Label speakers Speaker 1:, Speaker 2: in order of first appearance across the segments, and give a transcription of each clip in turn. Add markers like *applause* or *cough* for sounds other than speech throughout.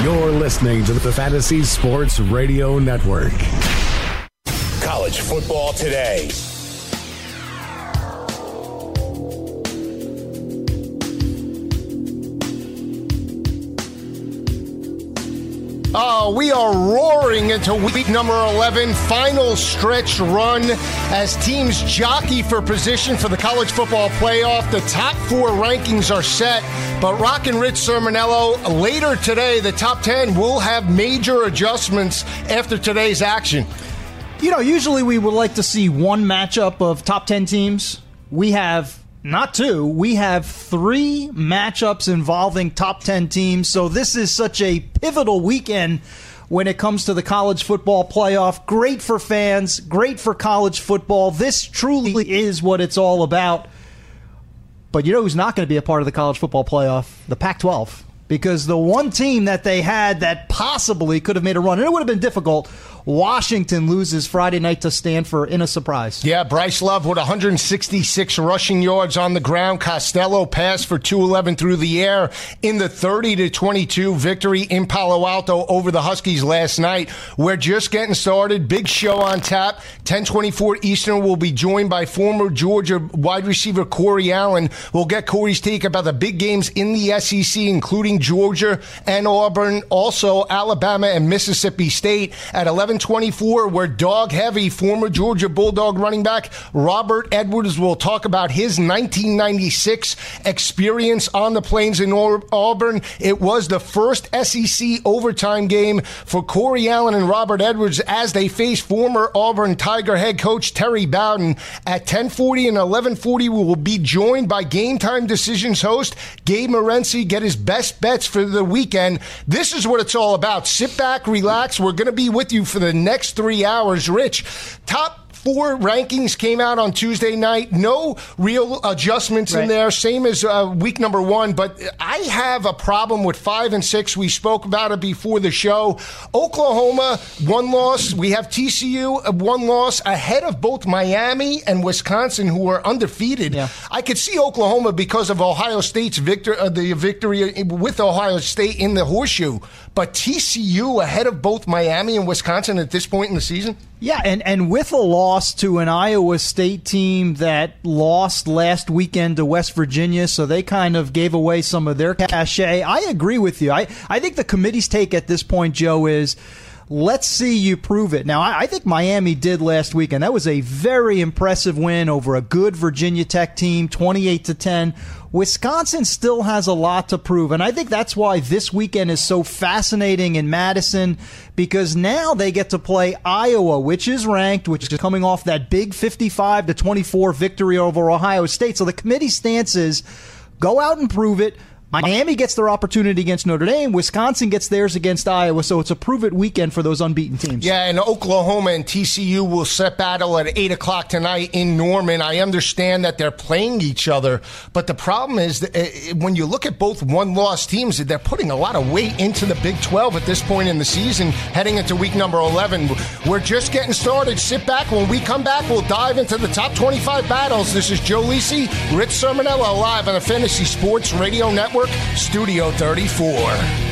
Speaker 1: You're listening to the Fantasy Sports Radio Network.
Speaker 2: College football today.
Speaker 3: Oh, we are roaring into week number 11, final stretch run as teams jockey for position for the college football playoff. The top four rankings are set, but Rock and Rich Cirminiello, later today, the top 10 will have major adjustments after today's action.
Speaker 4: You know, usually we would like to see one matchup of top 10 teams. We have not two. We have three matchups involving top 10 teams. So this is such a pivotal weekend when it comes to the college football playoff. Great for fans, great for college football. This truly is what it's all about. But you know who's not going to be a part of the college football playoff? The Pac 12. Because the one team that they had that possibly could have made a run, and it would have been difficult, Washington loses Friday night to Stanford in a surprise.
Speaker 3: Yeah, Bryce Love with 166 rushing yards on the ground. Costello passed for 211 through the air in the 30 to 22 victory in Palo Alto over the Huskies last night. We're just getting started. Big show on tap. 1024 Eastern will be joined by former Georgia wide receiver Corey Allen. We'll get Corey's take about the big games in the SEC, including Georgia and Auburn, also Alabama and Mississippi State at 11 24, we're dog heavy. Former Georgia Bulldog running back Robert Edwards will talk about his 1996 experience on the plains in Auburn. It was the first SEC overtime game for Corey Allen and Robert Edwards as they face former Auburn Tiger head coach Terry Bowden. At 1040 and 1140, we will be joined by Game Time Decisions host Gabe Morency. Get his best bets for the weekend. This is what it's all about. Sit back, relax. We're going to be with you for the next three hours. Rich, top four rankings came out on Tuesday night. No real adjustments right. in there, same as uh, week number one. But I have a problem with five and six. We spoke about it before the show. Oklahoma, one loss. We have TCU, uh, one loss ahead of both Miami and Wisconsin, who are undefeated. Yeah. I could see Oklahoma because of Ohio State's victor, uh, the victory with Ohio State in the horseshoe. But TCU ahead of both Miami and Wisconsin at this point in the season?
Speaker 4: Yeah, and, and with a loss to an Iowa State team that lost last weekend to West Virginia, so they kind of gave away some of their cachet. I agree with you. I, I think the committee's take at this point, Joe, is let's see you prove it. Now, I, I think Miami did last weekend. That was a very impressive win over a good Virginia Tech team, 28 to 10 Wisconsin still has a lot to prove. And I think that's why this weekend is so fascinating in Madison because now they get to play Iowa, which is ranked, which is coming off that big 55 to 24 victory over Ohio State. So the committee stance is go out and prove it. Miami gets their opportunity against Notre Dame. Wisconsin gets theirs against Iowa. So it's a prove it weekend for those unbeaten teams.
Speaker 3: Yeah, and Oklahoma and TCU will set battle at 8 o'clock tonight in Norman. I understand that they're playing each other, but the problem is that uh, when you look at both one loss teams, they're putting a lot of weight into the Big 12 at this point in the season, heading into week number 11. We're just getting started. Sit back. When we come back, we'll dive into the top 25 battles. This is Joe Lisi, Rich Cirminiello, live on the Fantasy Sports Radio Network. Network, Studio 34.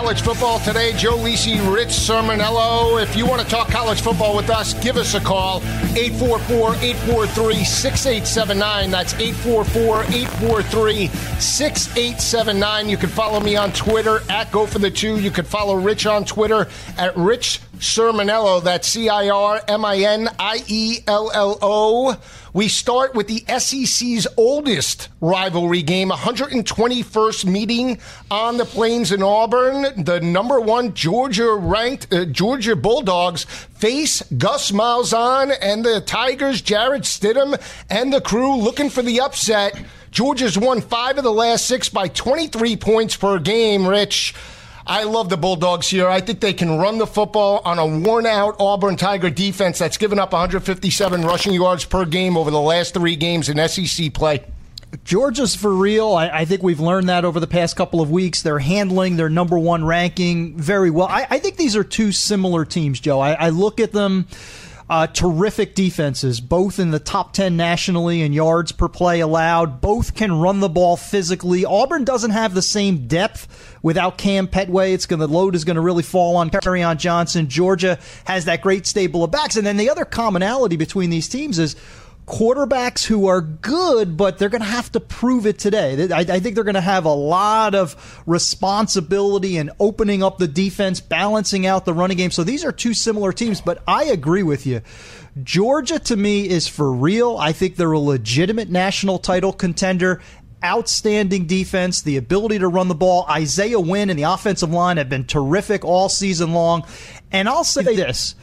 Speaker 3: College football today. Joe Lisi, Rich Cirminiello. If you want to talk college football with us, give us a call. 844-843-6879. That's 844-843-6879. You can follow me on Twitter at Go for the Two. You can follow Rich on Twitter at Rich Cirminiello. That's C I R M I N I E L L O. We start with the SEC's oldest rivalry game, 121st meeting on the plains in Auburn. The number one Georgia ranked uh, Georgia Bulldogs face Gus Malzahn and the Tigers, Jarrett Stidham and the crew looking for the upset. Georgia's won five of the last six by 23 points per game, Rich. I love the Bulldogs here. I think they can run the football on a worn out Auburn Tiger defense that's given up 157 rushing yards per game over the last three games in SEC play.
Speaker 4: Georgia's for real. I, I, think we've learned that over the past couple of weeks. They're handling their number one ranking very well. I, I think these are two similar teams, Joe. I, I look at them. Uh, terrific defenses, both in the top 10 nationally in yards per play allowed. Both can run the ball physically. Auburn doesn't have the same depth without Kam Pettway. It's going the load is going to really fall on Kerryon Johnson. Georgia has that great stable of backs, and then the other commonality between these teams is quarterbacks who are good, but they're going to have to prove it today. I, I think they're going to have a lot of responsibility in opening up the defense, balancing out the running game. So these are two similar teams, but I agree with you. Georgia to me is for real. I think they're a legitimate national title contender outstanding defense, the ability to run the ball. Isaiah Wynn and the offensive line have been terrific all season long. And I'll say this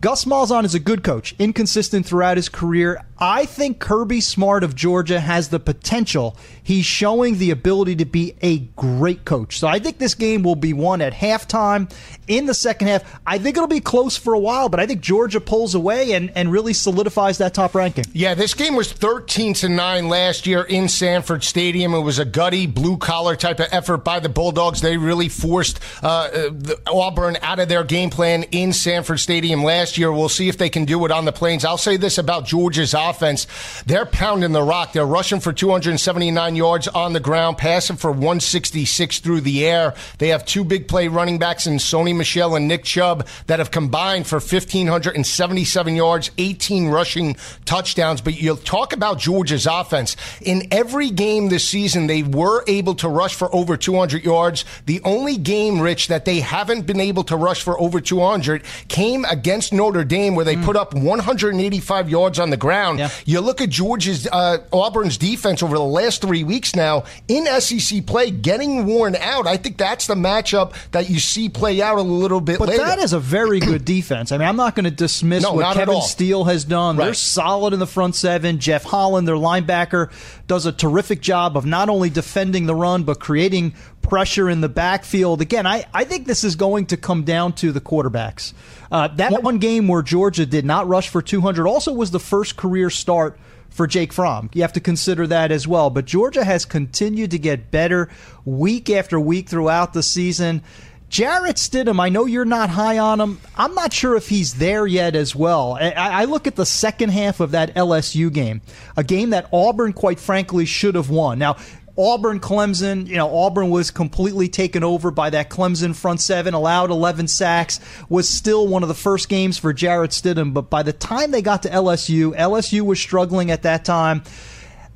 Speaker 4: Gus Malzahn is a good coach, inconsistent throughout his career. I think Kirby Smart of Georgia has the potential. He's showing the ability to be a great coach. So I think this game will be won at halftime in the second half. I think it'll be close for a while, but I think Georgia pulls away and, and really solidifies that top ranking.
Speaker 3: Yeah, this game was 13 to 9 last year in Sanford Stadium. It was a gutty, blue collar type of effort by the Bulldogs. They really forced uh, Auburn out of their game plan in Sanford Stadium last year. We'll see if they can do it on the plains. I'll say this about Georgia's offense offense. They're pounding the rock. They're rushing for 279 yards on the ground, passing for 166 through the air. They have two big play running backs in Sony Michel and Nick Chubb that have combined for 1,577 yards, 18 rushing touchdowns. But you'll talk about Georgia's offense. In every game this season, they were able to rush for over 200 yards. The only game, Rich, that they haven't been able to rush for over 200 came against Notre Dame, where they mm. put up 185 yards on the ground. Yeah. You look at Georgia's uh, Auburn's defense over the last three weeks now in SEC play, getting worn out. I think that's the matchup that you see play out a little bit
Speaker 4: but
Speaker 3: later.
Speaker 4: that is a very good *clears throat* defense. I mean, I'm not going to dismiss no, what Kevin Steele has done. Right. They're solid in the front seven. Jeff Holland, their linebacker, does a terrific job of not only defending the run but creating pressure in the backfield. Again, I, I think this is going to come down to the quarterbacks. Uh, that one game where Georgia did not rush for 200 also was the first career start for Jake Fromm. You have to consider that as well. But Georgia has continued to get better week after week throughout the season. Jarrett Stidham, I know you're not high on him. I'm not sure if he's there yet as well. I, I, look at the second half of that LSU game, a game that Auburn, quite frankly, should have won. Now, Auburn, Clemson, you know, Auburn was completely taken over by that Clemson front seven, allowed 11 sacks, was still one of the first games for Jarrett Stidham. But by the time they got to LSU, LSU was struggling at that time.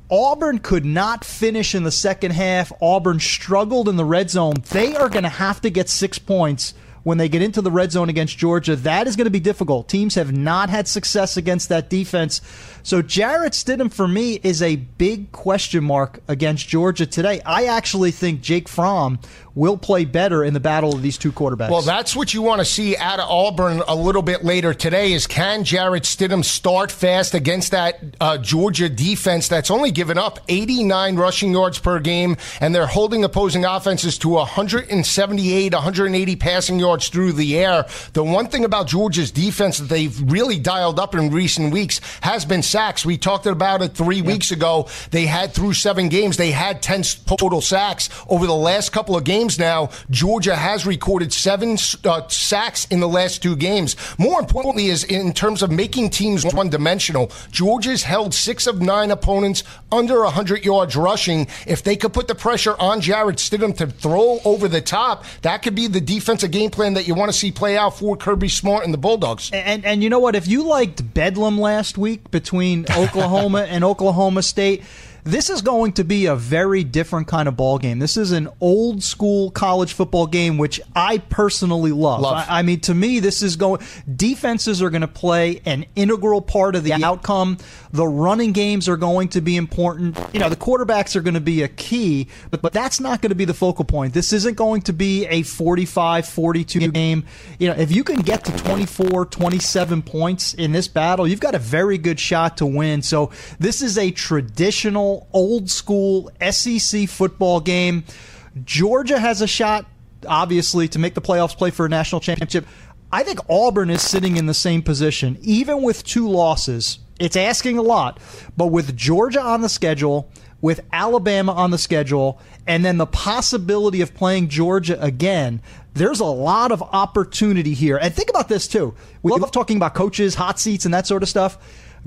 Speaker 4: Auburn could not finish in the second half. Auburn struggled in the red zone. They are going to have to get six points when they get into the red zone against Georgia. That is going to be difficult. Teams have not had success against that defense. So Jarrett Stidham for me is a big question mark against Georgia today. I actually think Jake Fromm will play better in the battle of these two quarterbacks.
Speaker 3: Well, that's what you want to see out of Auburn a little bit later today is can Jarrett Stidham start fast against that uh, Georgia defense that's only given up 89 rushing yards per game and they're holding opposing offenses to 178, 180 passing yards through the air. The one thing about Georgia's defense that they've really dialed up in recent weeks has been sacks. We talked about it three yeah. weeks ago. They had through seven games, they had 10 total sacks over the last couple of games games now, Georgia has recorded seven uh, sacks in the last two games. More importantly, is in terms of making teams one dimensional. Georgia's held six of nine opponents under 100 yards rushing. If they could put the pressure on Jarrett Stidham to throw over the top, that could be the defensive game plan that you want to see play out for Kirby Smart and the Bulldogs.
Speaker 4: And, and you know what? If you liked Bedlam last week between *laughs* Oklahoma and Oklahoma State, this is going to be a very different kind of ball game. This is an old school college football game, which I personally love.
Speaker 3: Love.
Speaker 4: I, I mean, to me, this is going. Defenses are going to play an integral part of the outcome. The running games are going to be important. You know, the quarterbacks are going to be a key, but but that's not going to be the focal point. This isn't going to be a 45-42 game. You know, if you can get to 24, 27 points in this battle, you've got a very good shot to win. So this is a traditional, old school SEC football game. Georgia has a shot, obviously, to make the playoffs, play for a national championship. I think Auburn is sitting in the same position, even with two losses. It's asking a lot, but with Georgia on the schedule, with Alabama on the schedule, and then the possibility of playing Georgia again, there's a lot of opportunity here. And think about this too. We love talking about coaches, hot seats, and that sort of stuff.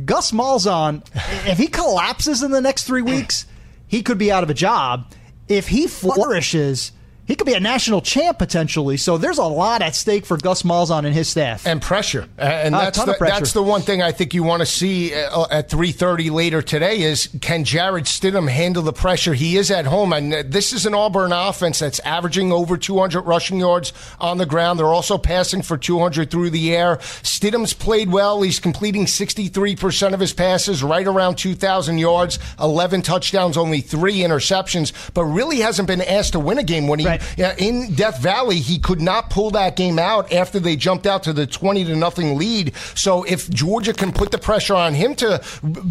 Speaker 4: Gus Malzahn, if he collapses in the next three weeks, he could be out of a job. If he flourishes, he could be a national champ potentially. So there's a lot at stake for Gus Malzahn and his staff.
Speaker 3: and pressure. And
Speaker 4: A
Speaker 3: that's the,
Speaker 4: pressure.
Speaker 3: that's the one thing I think you want to see uh, at 3:30 later today is can Jarrett Stidham handle the pressure? He is at home, and uh, this is an Auburn offense that's averaging over 200 rushing yards on the ground. They're also passing for 200 through the air. Stidham's played well. He's completing 63% of his passes, right around 2,000 yards, 11 touchdowns, only three interceptions, but really hasn't been asked to win a game when he
Speaker 4: Right.
Speaker 3: Yeah, in Death Valley, he could not pull that game out after they jumped out to the 20 to nothing lead. So if Georgia can put the pressure on him to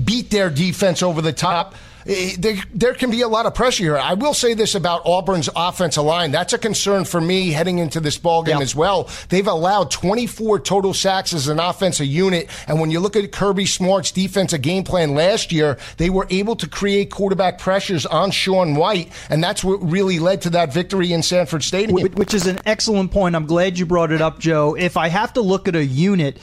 Speaker 3: beat their defense over the top, Eh, there, there can be a lot of pressure here. I will say this about Auburn's offensive line. That's a concern for me heading into this ball game
Speaker 4: Yeah.
Speaker 3: as well. They've allowed 24 total sacks as an offensive unit. And when you look at Kirby Smart's defensive game plan last year, they were able to create quarterback pressures on Sean White. And that's what really led to that victory in Sanford Stadium.
Speaker 4: Which is an excellent point. I'm glad you brought it up, Joe. If I have to look at a unit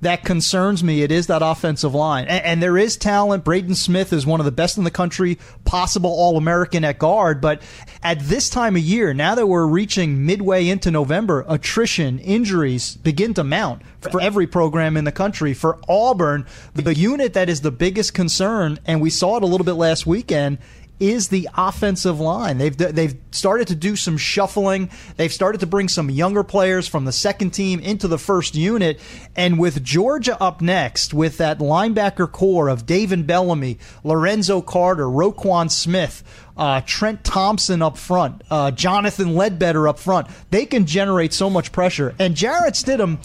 Speaker 4: that concerns me, it is that offensive line. And, and there is talent. Braden Smith is one of the best in the country, possible All American at guard. But at this time of year, now that we're reaching midway into November, attrition, injuries begin to mount for every program in the country. For Auburn, the unit that is the biggest concern, and we saw it a little bit last weekend, is the offensive line. They've they've started to do some shuffling. They've started to bring some younger players from the second team into the first unit. And with Georgia up next, with that linebacker corps of David Bellamy, Lorenzo Carter, Roquan Smith, uh, Trent Thompson up front, uh, Jonathan Ledbetter up front, they can generate so much pressure. And Jarrett Stidham,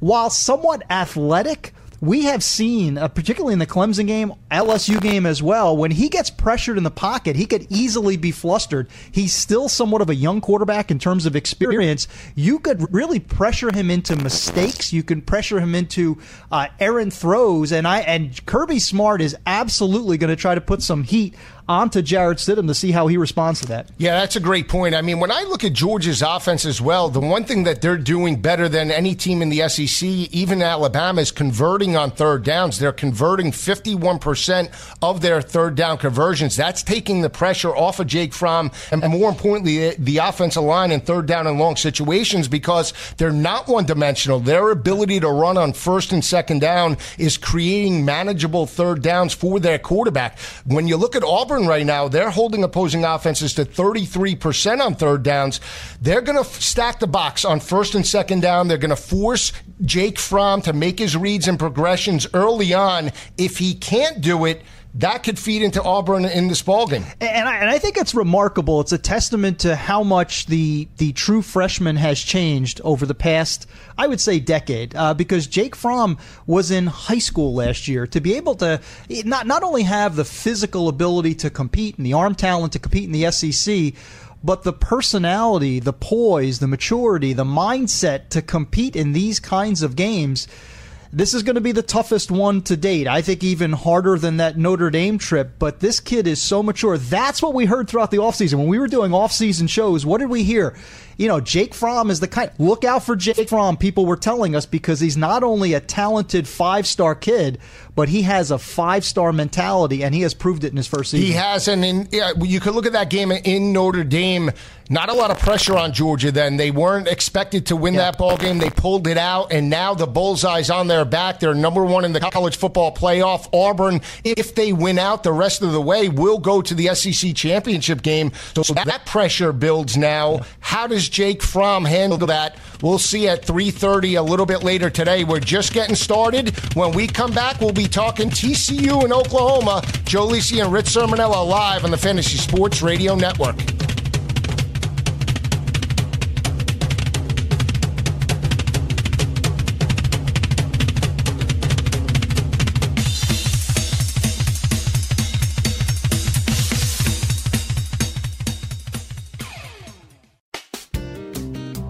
Speaker 4: while somewhat athletic we have seen, uh, particularly in the Clemson game, LSU game as well, when he gets pressured in the pocket, he could easily be flustered. He's still somewhat of a young quarterback in terms of experience. You could really pressure him into mistakes. You can pressure him into uh, errant throws, and I and Kirby Smart is absolutely going to try to put some heat onto Jarrett Stidham to see how he responds to that.
Speaker 3: Yeah, that's a great point. I mean, when I look at Georgia's offense as well, the one thing that they're doing better than any team in the SEC, even Alabama, is converting on third downs. They're converting 51% of their third down conversions. That's taking the pressure off of Jake Fromm and, more importantly, the, the offensive line in third down and long situations because they're not one dimensional. Their ability to run on first and second down is creating manageable third downs for their quarterback. When you look at Auburn right now, they're holding opposing offenses to 33% on third downs. They're going to f- stack the box on first and second down. They're going to force Jake Fromm to make his reads and progressions early on. If he can't do it, that could feed into Auburn in this ballgame.
Speaker 4: And I, and I think it's remarkable. It's a testament to how much the the true freshman has changed over the past, I would say, decade. Uh, because Jake Fromm was in high school last year. To be able to not not only have the physical ability to compete and the arm talent to compete in the SEC, but the personality, the poise, the maturity, the mindset to compete in these kinds of games. This is going to be the toughest one to date. I think even harder than that Notre Dame trip, but this kid is so mature. That's what we heard throughout the offseason. When we were doing offseason shows, what did we hear? You know, Jake Fromm is the kind. Look out for Jake Fromm, people were telling us, because he's not only a talented five star kid, but he has a five star mentality, and he has proved it in his first season.
Speaker 3: He has, and in, yeah, you could look at that game in Notre Dame. Not a lot of pressure on Georgia then. They weren't expected to win yeah. that ball game. They pulled it out, and now the bullseye's on their back. They're number one in the college football playoff. Auburn, if they win out the rest of the way, will go to the SEC championship game. So that pressure builds now. How does Jake Fromm handle that? We'll see at 3:30 a little bit later today. We're just getting started. When we come back, we'll be talking TCU in Oklahoma. Joe Lisi and Rich Cirminiello live on the Fantasy Sports Radio Network.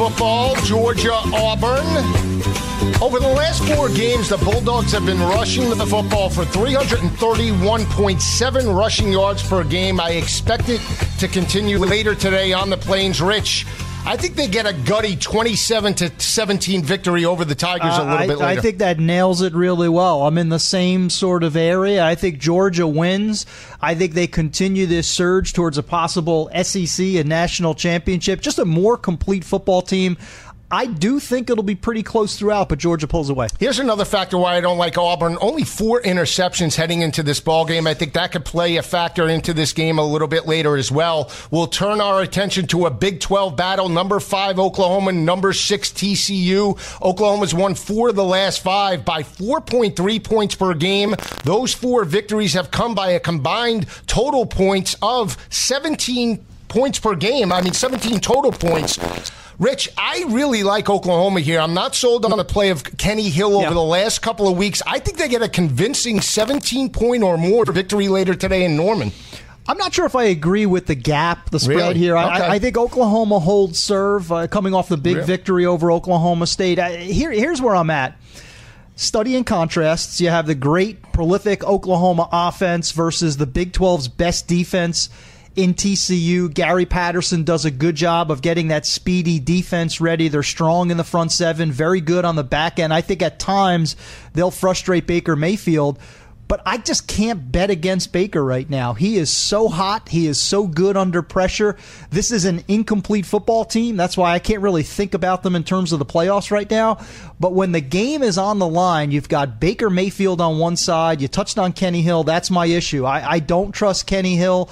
Speaker 3: Football, Georgia, Auburn. Over the last four games, the Bulldogs have been rushing the football for 331.7 rushing yards per game. I expect it to continue later today on the Plains. Rich, I think they get a gutty 27 to 17 victory over the Tigers a little
Speaker 4: uh, I,
Speaker 3: bit later.
Speaker 4: I think that nails it really well. I'm in the same sort of area. I think Georgia wins. I think they continue this surge towards a possible SEC and national championship. Just a more complete football team. I do think it'll be pretty close throughout, but Georgia pulls away.
Speaker 3: Here's another factor why I don't like Auburn. Only four interceptions heading into this ball game. I think that could play a factor into this game a little bit later as well. We'll turn our attention to a Big 12 battle. Number five Oklahoma, number six TCU. Oklahoma's won four of the last five by 4.3 points per game. Those four victories have come by a combined total points of 17 points per game. I mean, 17 total points. Rich, I really like Oklahoma here. I'm not sold on the play of Kenny Hill over yeah. the last couple of weeks. I think they get a convincing 17 point or more victory later today in Norman.
Speaker 4: I'm not sure if I agree with the gap, the spread
Speaker 3: really?
Speaker 4: here.
Speaker 3: Okay.
Speaker 4: I, I, think Oklahoma holds serve, uh, coming off the big really? victory over Oklahoma State. I, here, here's where I'm at. Studying contrasts, you have the great, prolific Oklahoma offense versus the Big 12's best defense in TCU. Gary Patterson does a good job of getting that speedy defense ready. They're strong in the front seven, very good on the back end. I think at times they'll frustrate Baker Mayfield. But I just can't bet against Baker right now. He is so hot. He is so good under pressure. This is an incomplete football team. That's why I can't really think about them in terms of the playoffs right now. But when the game is on the line, you've got Baker Mayfield on one side. You touched on Kenny Hill. That's my issue. I, I don't trust Kenny Hill.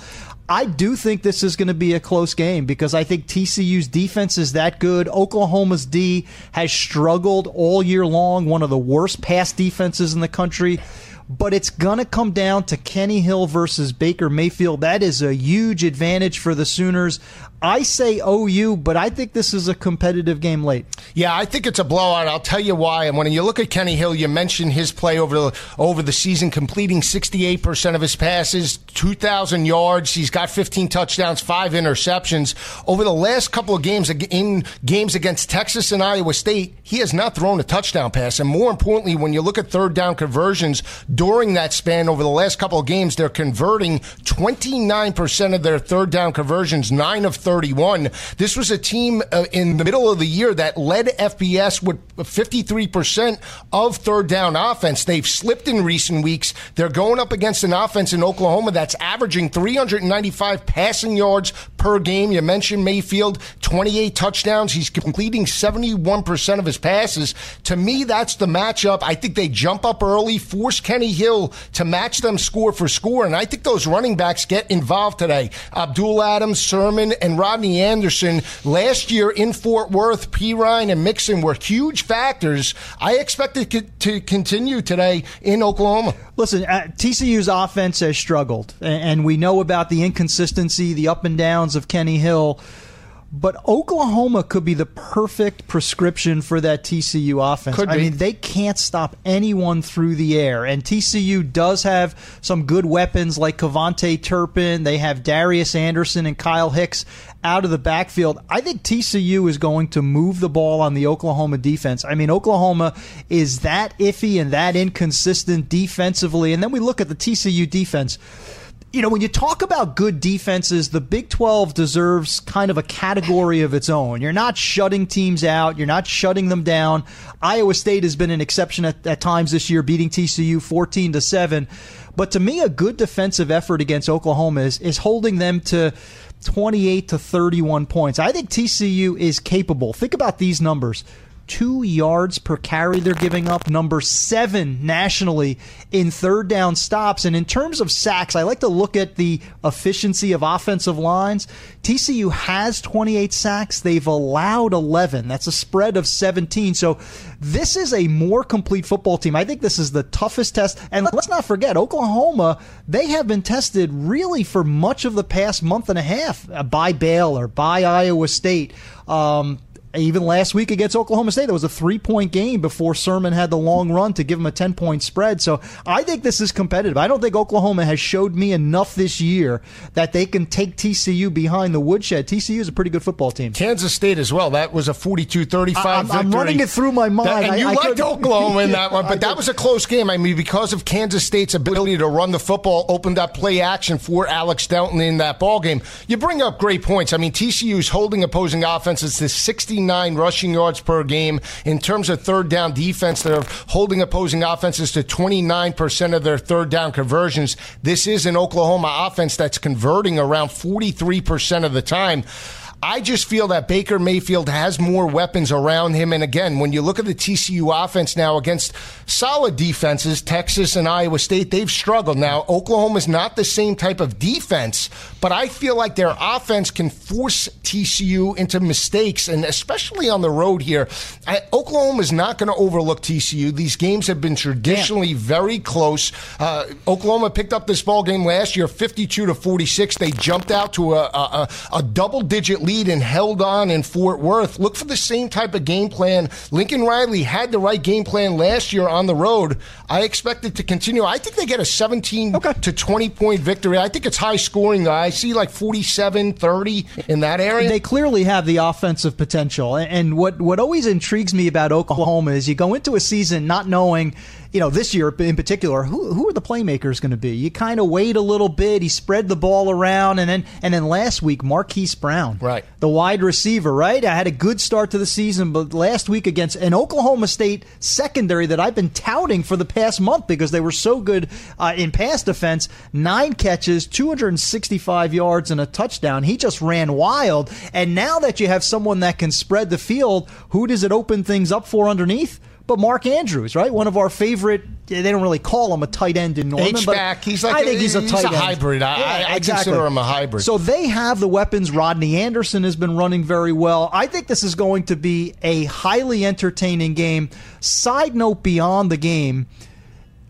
Speaker 4: I do think this is going to be a close game because I think TCU's defense is that good. Oklahoma's D has struggled all year long, one of the worst pass defenses in the country but it's going to come down to Kenny Hill versus Baker Mayfield. That is a huge advantage for the Sooners. I say OU, but I think this is a competitive game late.
Speaker 3: Yeah, I think it's a blowout. I'll tell you why. And when you look at Kenny Hill, you mentioned his play over the over the season, completing 68% of his passes, 2,000 yards. He's got 15 touchdowns, five interceptions. Over the last couple of games, in games against Texas and Iowa State, he has not thrown a touchdown pass. And more importantly, when you look at third down conversions during that span over the last couple of games, they're converting 29% of their third down conversions, nine of 31. This was a team uh, in the middle of the year that led FBS with 53% of third down offense. They've slipped in recent weeks. They're going up against an offense in Oklahoma that's averaging 395 passing yards per game. You mentioned Mayfield, 28 touchdowns. He's completing 71% of his passes. To me, that's the matchup. I think they jump up early, force Kenny Hill to match them score for score. And I think those running backs get involved today. Abdul Adams, Sermon, and Rodney Anderson last year in Fort Worth, Perine and Mixon were huge factors. I expect it to continue today in Oklahoma.
Speaker 4: Listen, uh, TCU's offense has struggled, and we know about the inconsistency, the up and downs of Kenny Hill. But Oklahoma could be the perfect prescription for that TCU offense.
Speaker 3: Could
Speaker 4: I mean, they can't stop anyone through the air. And TCU does have some good weapons like KaVontae Turpin. They have Darius Anderson and Kyle Hicks out of the backfield. I think TCU is going to move the ball on the Oklahoma defense. I mean, Oklahoma is that iffy and that inconsistent defensively. And then we look at the TCU defense you know, when you talk about good defenses, the Big 12 deserves kind of a category of its own. You're not shutting teams out, you're not shutting them down. Iowa State has been an exception at, at times this year, beating TCU 14 to 7. But to me, a good defensive effort against Oklahoma is, is holding them to 28 to 31 points. I think TCU is capable. Think about these numbers two yards per carry they're giving up, number seven nationally in third down stops. And in terms of sacks, I like to look at the efficiency of offensive lines. TCU has 28 sacks, they've allowed 11. That's a spread of 17. So this is a more complete football team. I think this is the toughest test. And let's not forget, Oklahoma, they have been tested really for much of the past month and a half by Baylor, by Iowa State. Um, even last week against Oklahoma State, there was a three point game before Sermon had the long run to give him a 10 point spread. So I think this is competitive. I don't think Oklahoma has showed me enough this year that they can take TCU behind the woodshed. TCU is a pretty good football team.
Speaker 3: Kansas State as well. That was a 42 35
Speaker 4: I'm, I'm running it through my mind.
Speaker 3: That, and you
Speaker 4: I, I
Speaker 3: liked Oklahoma in *laughs* that one, but that was a close game. I mean, because of Kansas State's ability to run the football, opened up play action for Alex Delton in that ball game. You bring up great points. I mean, TCU's holding opposing offenses to 69 rushing yards per game. In terms of third down defense, they're holding opposing offenses to 29% of their third down conversions. This is an Oklahoma offense that's converting around 43% of the time. I just feel that Baker Mayfield has more weapons around him. And again, when you look at the TCU offense now against solid defenses, Texas and Iowa State, they've struggled. Now, Oklahoma's not the same type of defense, but I feel like their offense can force TCU into mistakes, and especially on the road here. I, is not going to overlook TCU. These games have been traditionally very close. Uh, Oklahoma picked up this ball game last year, 52 to 46. They jumped out to a, a, a double digit lead and held on in Fort Worth. Look for the same type of game plan. Lincoln Riley had the right game plan last year on the road. I expect it to continue. I think they get a 17 to 20 point victory. I think it's high scoring. though. I see like 47 30 in that area.
Speaker 4: They clearly have the offensive potential. And what, what always intrigues me about Oklahoma is you go into a season not knowing, you know, this year in particular, who, who are the playmakers going to be? You kind of wait a little bit. He spread the ball around. And then, and then last week, Marquise Brown,
Speaker 3: Right.
Speaker 4: the wide receiver, right? I had a good start to the season, but last week against an Oklahoma State secondary that I've been touting for the past month because they were so good uh, in pass defense, nine catches, 265 yards, and a touchdown. He just ran wild. And now that you have someone that can spread the field, who does it open things up for underneath? But Mark Andrews, right? One of our favorite. They don't really call him a tight end in Norman, but
Speaker 3: H-back. He's like
Speaker 4: I
Speaker 3: a-
Speaker 4: think he's a
Speaker 3: he's
Speaker 4: tight
Speaker 3: a
Speaker 4: end.
Speaker 3: hybrid. I- I- I consider him a hybrid.
Speaker 4: So they have the weapons. Rodney Anderson has been running very well. I think this is going to be a highly entertaining game. Side note beyond the game.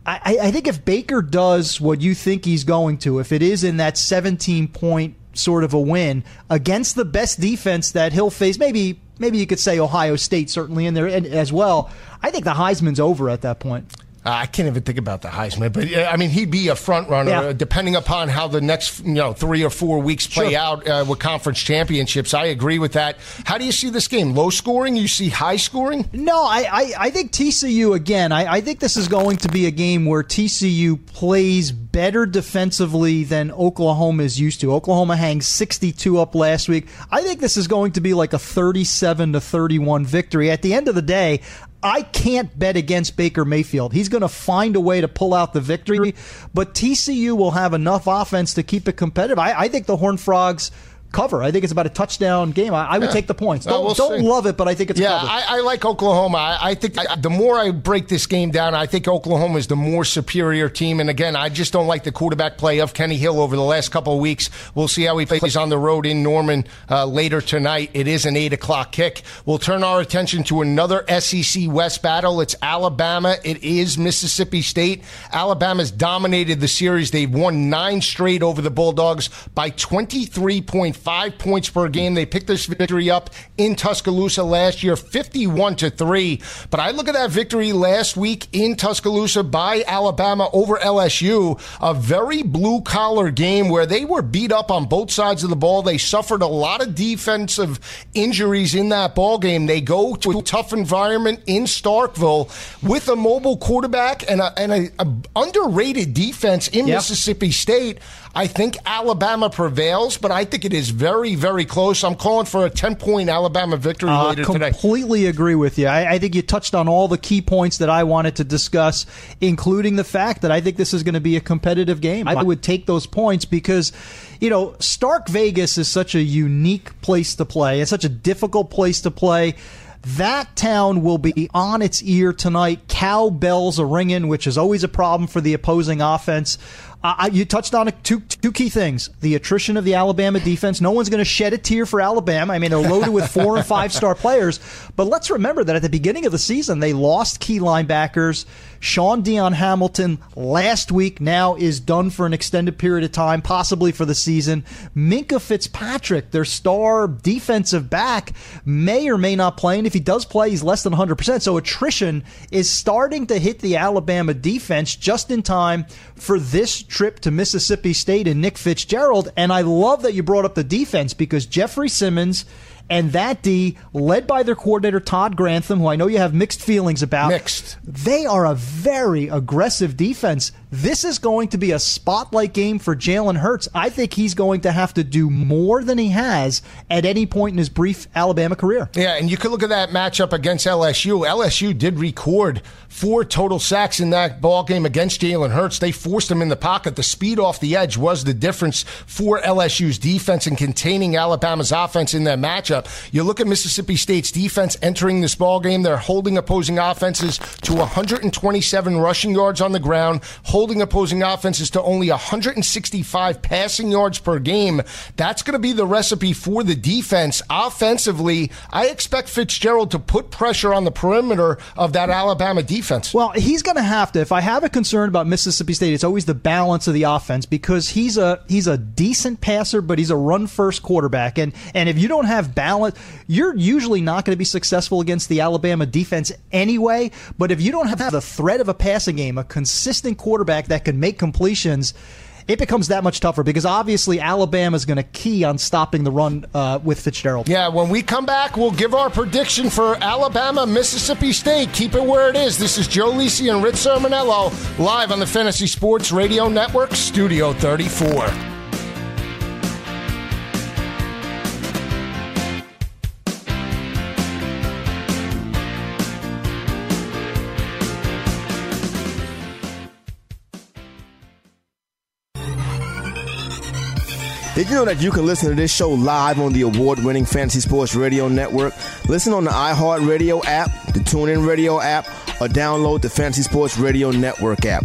Speaker 4: I, I- I think if Baker does what you think he's going to, if it is in that 17 point sort of a win against the best defense that he'll face, maybe maybe you could say Ohio State certainly in there as well. I think the Heisman's over at that point.
Speaker 3: I can't even think about the Heisman, but I mean, he'd be a front runner
Speaker 4: Yeah.
Speaker 3: uh, depending upon how the next you know three or four weeks play
Speaker 4: Sure.
Speaker 3: out uh, with conference championships. I agree with that. How do you see this game? Low scoring? You see high scoring?
Speaker 4: No, I, I, I think TCU again. I, I think this is going to be a game where TCU plays better defensively than Oklahoma is used to. Oklahoma hangs 62 up last week. I think this is going to be like a 37 to 31 victory. At the end of the day, I can't bet against Baker Mayfield. He's going to find a way to pull out the victory, but TCU will have enough offense to keep it competitive. I, I think the Horned Frogs cover. I think it's about a touchdown game. I, I would take the points.
Speaker 3: Uh,
Speaker 4: Don't,
Speaker 3: we'll
Speaker 4: don't love it, but I think it's
Speaker 3: Yeah. I, I like Oklahoma. I, I think I, the more I break this game down, I think Oklahoma is the more superior team. And again, I just don't like the quarterback play of Kenny Hill over the last couple of weeks. We'll see how he plays on the road in Norman uh, later tonight. It is an eight o'clock kick. We'll turn our attention to another SEC West battle. It's Alabama. It is Mississippi State. Alabama's dominated the series. They've won nine straight over the Bulldogs by twenty three 23.5 five points per game. They picked this victory up in Tuscaloosa last year, 51 to 3. But I look at that victory last week in Tuscaloosa by Alabama over LSU, a very blue collar game where they were beat up on both sides of the ball. They suffered a lot of defensive injuries in that ball game. They go to a tough environment in Starkville with a mobile quarterback and a, and a, a underrated defense in
Speaker 4: Yep.
Speaker 3: Mississippi State. I think Alabama prevails, but I think it is very, very close. I'm calling for a 10 point Alabama victory
Speaker 4: Uh,
Speaker 3: later today.
Speaker 4: completely agree with you. I, I think you touched on all the key points that I wanted to discuss, including the fact that I think this is going to be a competitive game. I would take those points because, you know, Stark Vegas is such a unique place to play. It's such a difficult place to play. That town will be on its ear tonight. Cowbells are ringing, which is always a problem for the opposing offense. You touched on two two key things: the attrition of the Alabama defense. No one's going to shed a tear for Alabama. I mean, they're loaded with four and five star players. But let's remember that at the beginning of the season, they lost key linebackers. Shaun Dion Hamilton last week now is done for an extended period of time, possibly for the season. Minkah Fitzpatrick, their star defensive back, may or may not play. And if he does play, he's less than 100%. So attrition is starting to hit the Alabama defense just in time for this trip to Mississippi State and Nick Fitzgerald. And I love that you brought up the defense because Jeffrey Simmons and that D, led by their coordinator Todd Grantham, who I know you have mixed feelings about.
Speaker 3: Mixed.
Speaker 4: They are a very aggressive defense. This is going to be a spotlight game for Jalen Hurts. I think he's going to have to do more than he has at any point in his brief Alabama career.
Speaker 3: Yeah, and you could look at that matchup against LSU. LSU did record four total sacks in that ball game against Jalen Hurts. They forced him in the pocket. The speed off the edge was the difference for LSU's defense in containing Alabama's offense in that matchup. You look at Mississippi State's defense entering this ball game. They're holding opposing offenses to 127 rushing yards on the ground, opposing offenses to only 165 passing yards per game. That's going to be the recipe for the defense. Offensively, I expect Fitzgerald to put pressure on the perimeter of that Alabama defense.
Speaker 4: Well, he's going to have to. If I have a concern about Mississippi State, it's always the balance of the offense because he's a he's a decent passer, but he's a run first quarterback, and and if you don't have balance, you're usually not going to be successful against the Alabama defense anyway. But if you don't have the threat of a passing game, a consistent quarterback that can make completions. It becomes that much tougher because obviously Alabama is going to key on stopping the run uh, with Fitzgerald.
Speaker 3: Yeah, when we come back, we'll give our prediction for Alabama, Mississippi State. Keep it where it is. This is Joe Lisi and Rich Cirminiello live on the Fantasy Sports Radio Network, Studio 34.
Speaker 5: Did you know that you can listen to this show live on the award winning Fantasy Sports Radio Network? Listen on the iHeartRadio app, the TuneIn Radio app, or download the Fantasy Sports Radio Network app.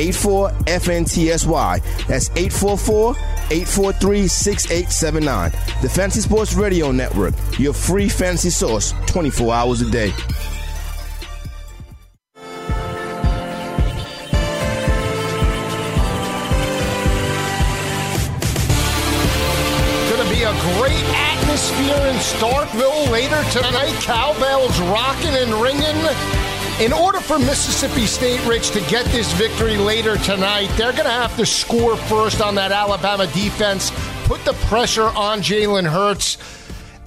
Speaker 5: 84 FNTSY. That's 844 843 6879. The Fantasy Sports Radio Network, your free fantasy source 24 hours a day.
Speaker 3: Great atmosphere in Starkville later tonight. Cowbells rocking and ringing. In order for Mississippi State, Rich, to get this victory later tonight, they're going to have to score first on that Alabama defense, put the pressure on Jalen Hurts.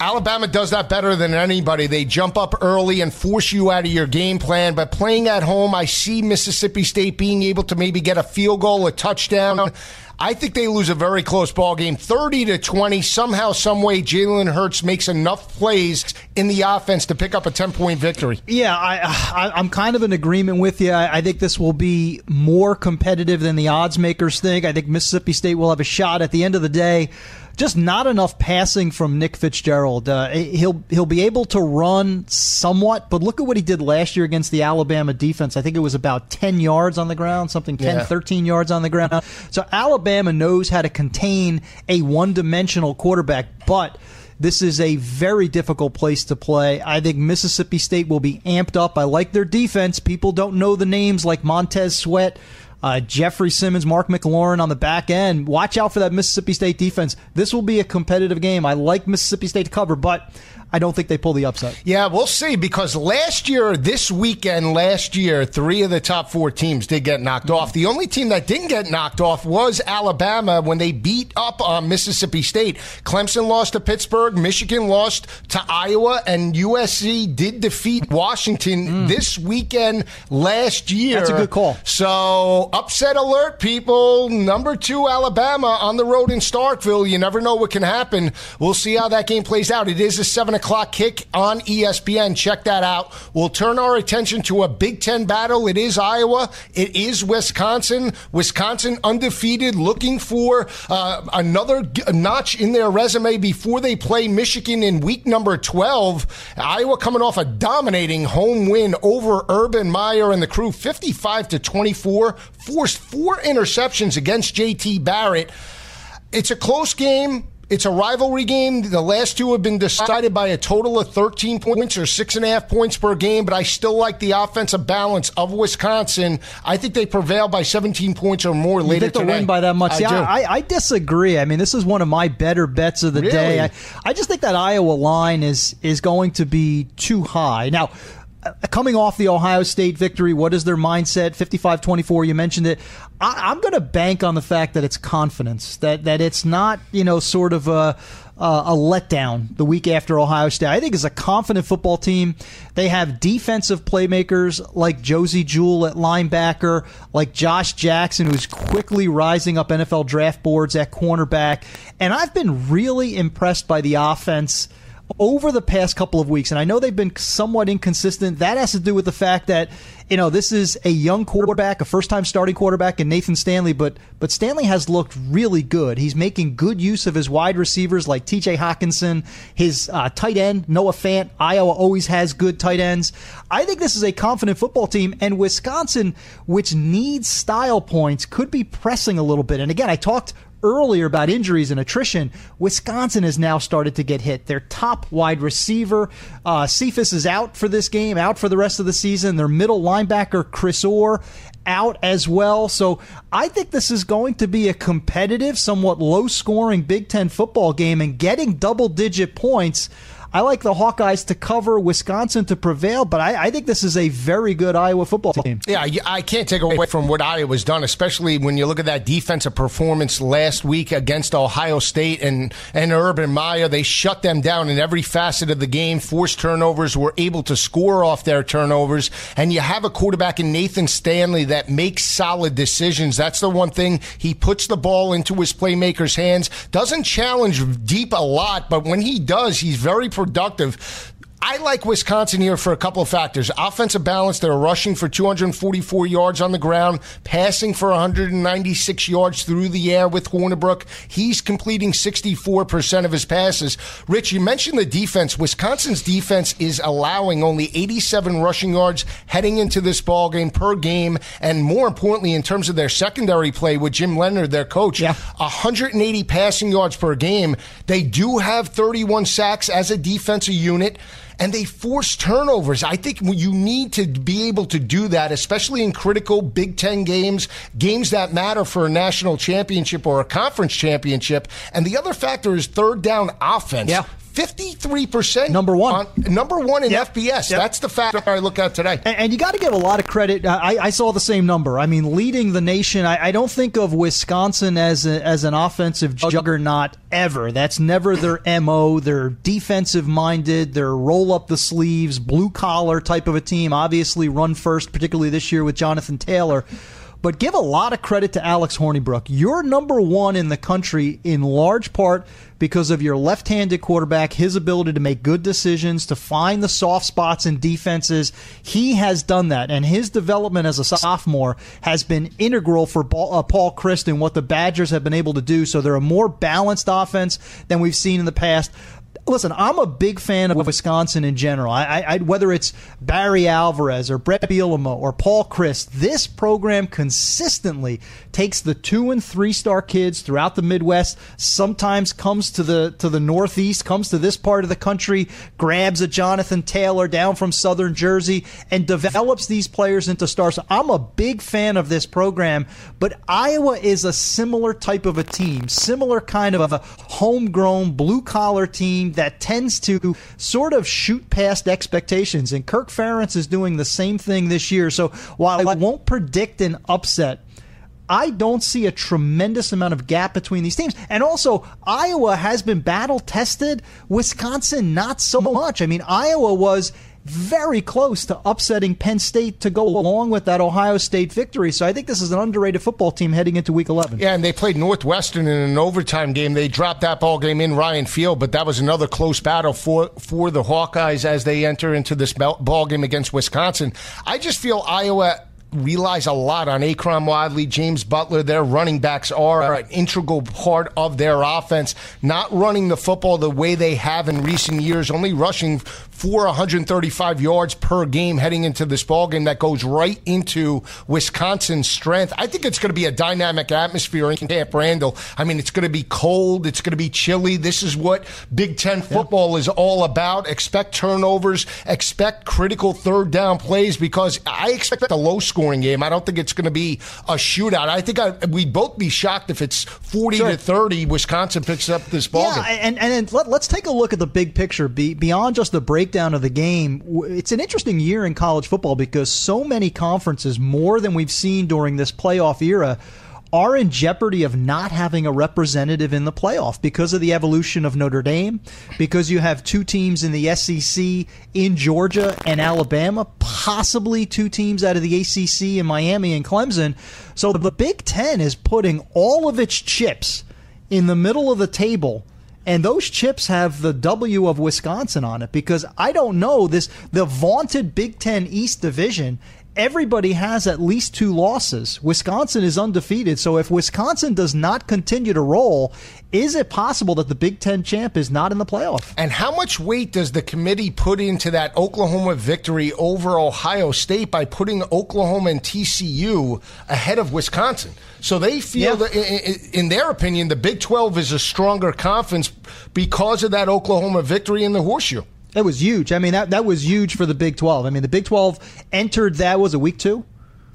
Speaker 3: Alabama does that better than anybody. They jump up early and force you out of your game plan. But playing at home, I see Mississippi State being able to maybe get a field goal, a touchdown. I think they lose a very close ball game, 30 to 20. Somehow, some way, Jalen Hurts makes enough plays in the offense to pick up a 10 point victory.
Speaker 4: Yeah, I, I, I'm kind of in agreement with you. I, I think this will be more competitive than the odds makers think. I think Mississippi State will have a shot. At the end of the day, just not enough passing from Nick Fitzgerald. Uh, he'll he'll be able to run somewhat, but look at what he did last year against the Alabama defense. I think it was about 10 yards on the ground, something 10, yeah. 13 yards on the ground. So Alabama knows how to contain a one-dimensional quarterback, but this is a very difficult place to play. I think Mississippi State will be amped up. I like their defense. People don't know the names like Montez Sweat uh, Jeffrey Simmons, Mark McLaurin on the back end. Watch out for that Mississippi State defense. This will be a competitive game. I like Mississippi State to cover, but I don't think they pull the upset.
Speaker 3: Yeah, we'll see because last year, this weekend, last year, three of the top four teams did get knocked off. The only team that didn't get knocked off was Alabama when they beat up on Mississippi State. Clemson lost to Pittsburgh, Michigan lost to Iowa, and USC did defeat Washington mm. this weekend last year.
Speaker 4: That's a good call.
Speaker 3: So, upset alert, people. Number two, Alabama on the road in Starkville. You never know what can happen. We'll see how that game plays out. It is a 7 o'clock kick on ESPN. Check that out. We'll turn our attention to a Big Ten battle. It is Iowa. It is Wisconsin. Wisconsin undefeated, looking for uh, another notch in their resume before they play Michigan in week number 12. Iowa coming off a dominating home win over Urban Meyer and the crew, 55 to 24, forced four interceptions against JT Barrett. It's a close game. It's a rivalry game. The last two have been decided by a total of 13 points or six and a half points per game, but I still like the offensive balance of Wisconsin. I think they prevail by 17 points or more
Speaker 4: you
Speaker 3: later
Speaker 4: think today. win by that much? I, yeah, I, I, disagree. I mean, this is one of my better bets of the
Speaker 3: really?
Speaker 4: day. I, I just think that Iowa line is is going to be too high. Now, Uh, coming off the Ohio State victory, what is their mindset? 55 24, you mentioned it. I, am going to bank on the fact that it's confidence, that, that it's not, you know, sort of a, a letdown the week after Ohio State. I think it's a confident football team. They have defensive playmakers like Josey Jewell at linebacker, like Josh Jackson, who's quickly rising up NFL draft boards at cornerback. And I've been really impressed by the offense over the past couple of weeks, and I know they've been somewhat inconsistent. That has to do with the fact that you know this is a young quarterback, a first-time starting quarterback, in Nathan Stanley. But but Stanley has looked really good. He's making good use of his wide receivers like T.J. Hockenson, his uh, tight end Noah Fant. Iowa always has good tight ends. I think this is a confident football team, and Wisconsin, which needs style points, could be pressing a little bit. And again, I talked earlier about injuries and attrition, Wisconsin has now started to get hit. Their top wide receiver, uh, Cephus, is out for this game, out for the rest of the season. Their middle linebacker, Chris Orr, out as well. So I think this is going to be a competitive, somewhat low scoring Big Ten football game, and getting double digit points I like the Hawkeyes to cover, Wisconsin to prevail, but I, I, think this is a very good Iowa football team.
Speaker 3: Yeah, I can't take away from what Iowa's done, especially when you look at that defensive performance last week against Ohio State and, and Urban Meyer. They shut them down in every facet of the game, forced turnovers, were able to score off their turnovers, and you have a quarterback in Nathan Stanley that makes solid decisions. That's the one thing. He puts the ball into his playmakers' hands, doesn't challenge deep a lot, but when he does, he's very productive productive I like Wisconsin here for a couple of factors. Offensive balance, they're rushing for 244 yards on the ground, passing for 196 yards through the air with Hornibrook. He's completing 64% of his passes. Rich, you mentioned the defense. Wisconsin's defense is allowing only 87 rushing yards heading into this ball game per game, and more importantly, in terms of their secondary play with Jim Leonhard, their coach,
Speaker 4: yeah.
Speaker 3: 180 passing yards per game. They do have 31 sacks as a defensive unit and they force turnovers. I think you need to be able to do that, especially in critical Big Ten games, games that matter for a national championship or a conference championship. And the other factor is third down offense.
Speaker 4: Yeah.
Speaker 3: 53%
Speaker 4: number one
Speaker 3: on, number one in yep. FBS. Yep. That's the factor I look at today.
Speaker 4: And, and you got to give a lot of credit. Uh, I, I, saw the same number. I mean, leading the nation. I, I don't think of Wisconsin as a, as an offensive juggernaut ever. That's never their *clears throat* mo. They're defensive minded. They're roll up the sleeves, blue collar type of a team. Obviously, run first, particularly this year with Jonathan Taylor. But give a lot of credit to Alex Hornibrook. You're number one in the country in large part because of your left handed quarterback, his ability to make good decisions, to find the soft spots in defenses. He has done that, and his development as a sophomore has been integral for uh, Paul Chryst and what the Badgers have been able to do. So they're a more balanced offense than we've seen in the past listen, I'm a big fan of Wisconsin in general. I, I, whether it's Barry Alvarez or Bret Bielema or Paul Chryst, this program consistently takes the two and three star kids throughout the Midwest. Sometimes comes to the to the Northeast, comes to this part of the country, grabs a Jonathan Taylor down from Southern Jersey, and develops these players into stars. I'm a big fan of this program, but Iowa is a similar type of a team, similar kind of a homegrown blue collar team that tends to sort of shoot past expectations. And Kirk Ferentz is doing the same thing this year. So while I won't predict an upset, I don't see a tremendous amount of gap between these teams. And also, Iowa has been battle tested. Wisconsin, not so mm-hmm. much. I mean, Iowa was very close to upsetting Penn State to go along with that Ohio State victory. So I think this is an underrated football team heading into Week 11.
Speaker 3: Yeah, and they played Northwestern in an overtime game. They dropped that ball game in Ryan Field, but that was another close battle for for the Hawkeyes as they enter into this ball game against Wisconsin. I just feel Iowa relies a lot on Akrum Wadley, James Butler. Their running backs are an integral part of their offense. Not running the football the way they have in recent years, only rushing for 135 yards per game heading into this ball game that goes right into Wisconsin's strength. I think it's going to be a dynamic atmosphere in Camp Randall. I mean, it's going to be cold, it's going to be chilly. This is what Big Ten football yeah. is all about. Expect turnovers, expect critical third down plays because I expect a low scoring game. I don't think it's going to be a shootout. I think I, we'd both be shocked if it's 40 sure. to 30. Wisconsin picks up this ball
Speaker 4: yeah, game. And, and, let, us take a look at the big picture be, beyond just the breakdown of the game, it's an interesting year in college football because so many conferences, more than we've seen during this playoff era, are in jeopardy of not having a representative in the playoff because of the evolution of Notre Dame, because you have two teams in the SEC in Georgia and Alabama, possibly two teams out of the ACC in Miami and Clemson. So the Big Ten is putting all of its chips in the middle of the table and those chips have the W of Wisconsin on it because I don't know this the vaunted Big Ten East division. Everybody has at least two losses. Wisconsin is undefeated. So if Wisconsin does not continue to roll, is it possible that the Big Ten champ is not in the playoff?
Speaker 3: And how much weight does the committee put into that Oklahoma victory over Ohio State by putting Oklahoma and TCU ahead of Wisconsin? So they feel yeah. that, in their opinion, the Big 12 is a stronger conference because of that Oklahoma victory in the horseshoe.
Speaker 4: That was huge. I mean, that, that was huge for the Big 12. I mean, the Big 12 entered that was a week two.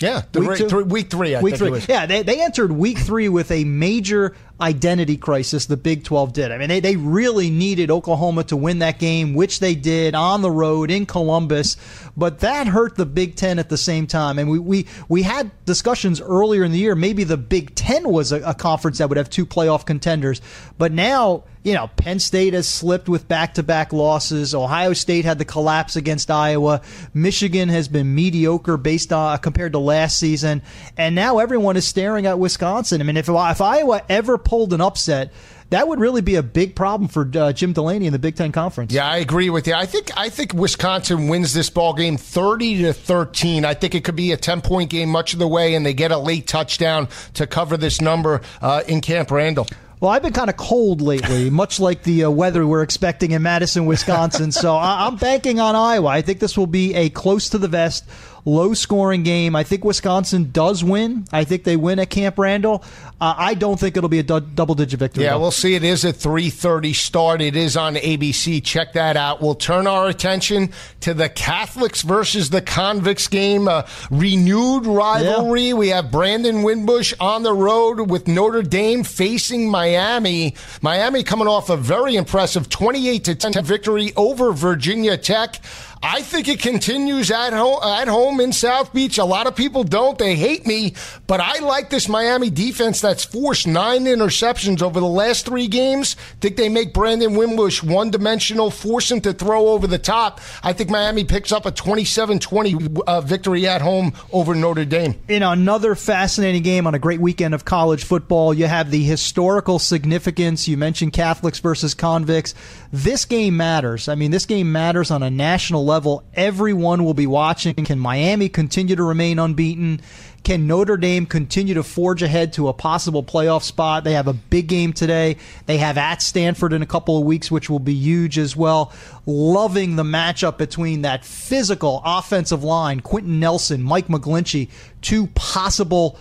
Speaker 3: Yeah, week, three, three, week three. I
Speaker 4: week three. Yeah, they, they entered week three with a major identity crisis. The Big Twelve did. I mean, they, they really needed Oklahoma to win that game, which they did on the road in Columbus. But that hurt the Big Ten at the same time. And we we, we had discussions earlier in the year. Maybe the Big Ten was a, a conference that would have two playoff contenders. But now you know, Penn State has slipped with back to back losses. Ohio State had the collapse against Iowa. Michigan has been mediocre based on compared to last season. And now everyone is staring at Wisconsin. I mean, if, if Iowa ever pulled an upset, that would really be a big problem for uh, Jim Delany in the Big Ten Conference.
Speaker 3: Yeah, I agree with you. I think I think Wisconsin wins this ball game thirty to thirteen. I think it could be a ten point game much of the way, and they get a late touchdown to cover this number uh, in Camp Randall.
Speaker 4: Well, I've been kind of cold lately, *laughs* much like the uh, weather we're expecting in Madison, Wisconsin. so I- I'm banking on Iowa. I think this will be a close to the vest low scoring game. I think Wisconsin does win. I think they win at Camp Randall. Uh, I don't think it'll be a du- double digit victory.
Speaker 3: Yeah, though. we'll see. It is a 3:30 start. It is on ABC. Check that out. We'll turn our attention to the Catholics versus the Convicts game. A renewed rivalry. Yeah. We have Brandon Wimbush on the road with Notre Dame facing Miami. Miami coming off a very impressive 28 to 10 victory over Virginia Tech. I think it continues at home, at home in South Beach. A lot of people don't. They hate me, but I like this Miami defense that's forced nine interceptions over the last three games. Think they make Brandon Wimbush one dimensional, force him to throw over the top. I think Miami picks up a 27 20 uh, victory at home over Notre Dame.
Speaker 4: In another fascinating game on a great weekend of college football, you have the historical significance. You mentioned Catholics versus convicts. This game matters. I mean, this game matters on a national level. Everyone will be watching. Can Miami continue to remain unbeaten? Can Notre Dame continue to forge ahead to a possible playoff spot? They have a big game today. They have at Stanford in a couple of weeks, which will be huge as well. Loving the matchup between that physical offensive line, Quenton Nelson, Mike McGlinchey, two possible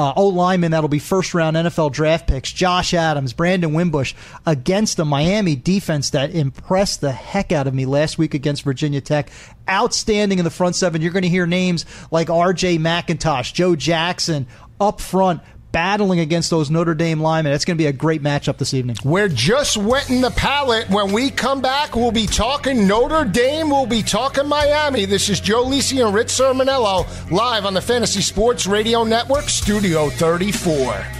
Speaker 4: uh, O lineman that'll be first round NFL draft picks, Josh Adams, Brandon Wimbush, against a Miami defense that impressed the heck out of me last week against Virginia Tech. Outstanding in the front seven. You're going to hear names like RJ McIntosh, Joe Jackson up front battling against those Notre Dame linemen. It's going to be a great matchup this evening.
Speaker 3: We're just wetting the palate. When we come back, we'll be talking Notre Dame. We'll be talking Miami. This is Joe Lisi and Rich Cirminiello live on the Fantasy Sports Radio Network, Studio 34.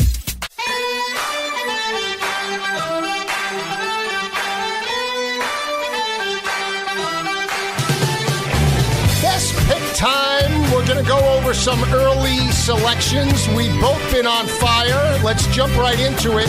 Speaker 3: Going to go over some early selections. We've both been on fire. Let's jump right into it.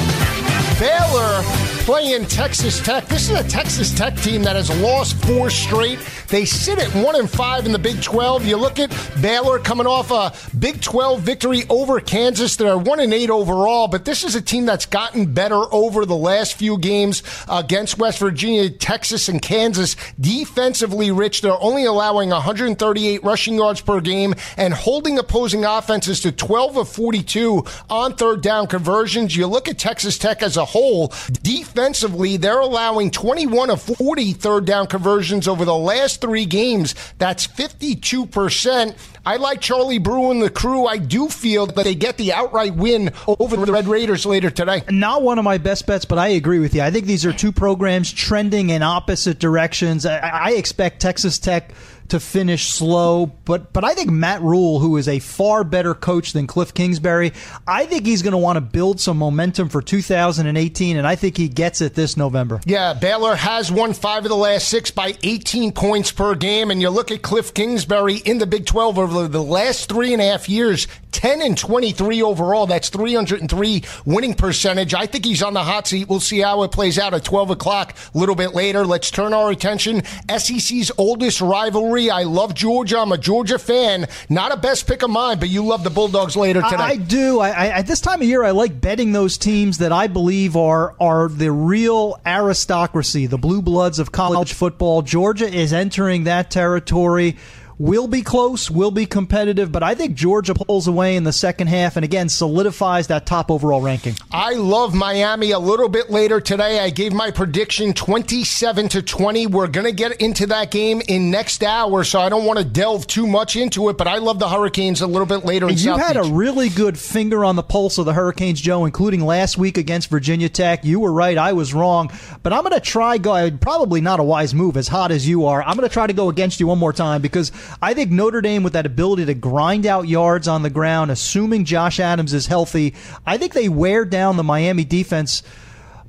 Speaker 3: Baylor playing Texas Tech. This is a Texas Tech team that has lost four straight. They sit at one and five in the Big 12. You look at Baylor coming off a Big 12 victory over Kansas. They're one and eight overall, but this is a team that's gotten better over the last few games against West Virginia, Texas, and Kansas. Defensively rich, they're only allowing 138 rushing yards per game and holding opposing offenses to 12 of 42 on third down conversions. You look at Texas Tech as a whole, defensively, they're allowing 21 of 40 third down conversions over the last three games. That's 52%. I like Charlie Brew and the crew. I do feel that they get the outright win over the Red Raiders later today.
Speaker 4: Not one of my best bets, but I agree with you. I think these are two programs trending in opposite directions. I, I expect Texas Tech to finish slow. But but I think Matt Rhule, who is a far better coach than Cliff Kingsbury, I think he's going to want to build some momentum for 2018, and I think he gets it this November.
Speaker 3: Yeah, Baylor has won five of the last six by 18 points per game, and you look at Cliff Kingsbury in the Big 12 over the last three and a half years, 10 and 23 overall. That's 303 winning percentage. I think he's on the hot seat. We'll see how it plays out at 12 o'clock a little bit later. Let's turn our attention. SEC's oldest rivalry. I love Georgia. I'm a Georgia fan. Not a best pick of mine, but you love the Bulldogs later tonight.
Speaker 4: I, I do. I, I, at this time of year, I like betting those teams that I believe are are the real aristocracy, the blue bloods of college football. Georgia is entering that territory will be close, will be competitive, but I think Georgia pulls away in the second half and again solidifies that top overall ranking.
Speaker 3: I love Miami a little bit later today. I gave my prediction 27 to 20. We're going to get into that game in next hour, so I don't want to delve too much into it, but I love the Hurricanes a little bit later in
Speaker 4: You
Speaker 3: South
Speaker 4: had
Speaker 3: Beach.
Speaker 4: a really good finger on the pulse of the Hurricanes, Joe, including last week against Virginia Tech. You were right, I was wrong, but I'm going to try go probably not a wise move as hot as you are. I'm going to try to go against you one more time because I think Notre Dame, with that ability to grind out yards on the ground, assuming Josh Adams is healthy, I think they wear down the Miami defense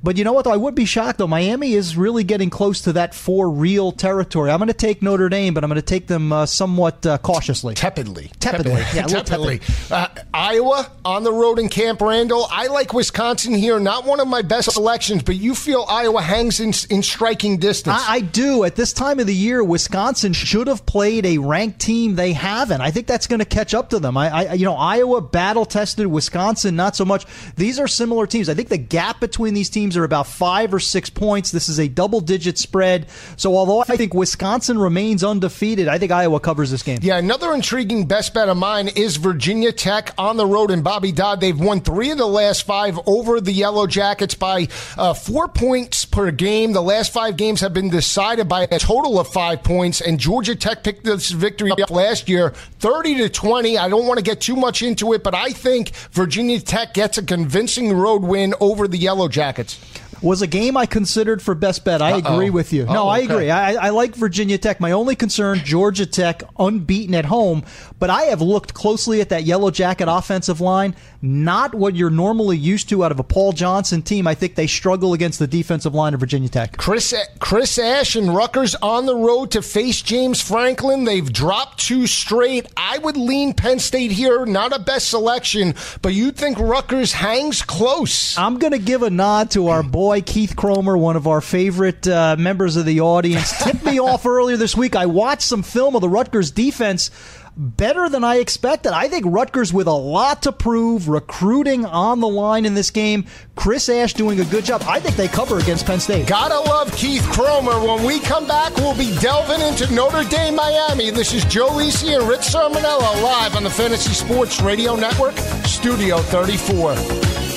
Speaker 4: But you know what? Though I would be shocked though. Miami is really getting close to that four real territory. I'm going to take Notre Dame, but I'm going to take them uh, somewhat uh, cautiously,
Speaker 3: tepidly,
Speaker 4: tepidly, yeah,
Speaker 3: tepidly. Uh, Iowa on the road in Camp Randall. I like Wisconsin here. Not one of my best selections, but you feel Iowa hangs in, in striking distance.
Speaker 4: I, I do. At this time of the year, Wisconsin should have played a ranked team. They haven't. I think that's going to catch up to them. I, I you know, Iowa battle tested, Wisconsin not so much. These are similar teams. I think the gap between these teams are about five or six points. This is a double digit spread. So although I think Wisconsin remains undefeated, I think Iowa covers this game.
Speaker 3: Yeah, another intriguing best bet of mine is Virginia Tech on the road in Bobby Dodd. They've won three of the last five over the Yellow Jackets by uh, four points per game. The last five games have been decided by a total of five points, and Georgia Tech picked this victory up last year, 30 to 20. I don't want to get too much into it, but I think Virginia Tech gets a convincing road win over the Yellow Jackets
Speaker 4: was a game I considered for best bet. I Uh-oh. agree with you. No, oh, okay. I agree. I, I, like Virginia Tech. My only concern, Georgia Tech unbeaten at home, but I have looked closely at that Yellow Jacket offensive line. Not what you're normally used to out of a Paul Johnson team. I think they struggle against the defensive line of Virginia Tech.
Speaker 3: Chris Chris Ash and Rutgers on the road to face James Franklin. They've dropped two straight. I would lean Penn State here. Not a best selection, but you think Rutgers hangs close.
Speaker 4: I'm going to give a nod to our boy boy Keith Cromer, one of our favorite uh, members of the audience, *laughs* tipped me off earlier this week. I watched some film of the Rutgers defense better than I expected. I think Rutgers with a lot to prove, recruiting on the line in this game. Chris Ash doing a good job. I think they cover against Penn State.
Speaker 3: Gotta love Keith Cromer. When we come back, we'll be delving into Notre Dame, Miami. This is Joe Lisi and Rich Cirminiello live on the Fantasy Sports Radio Network, Studio 34.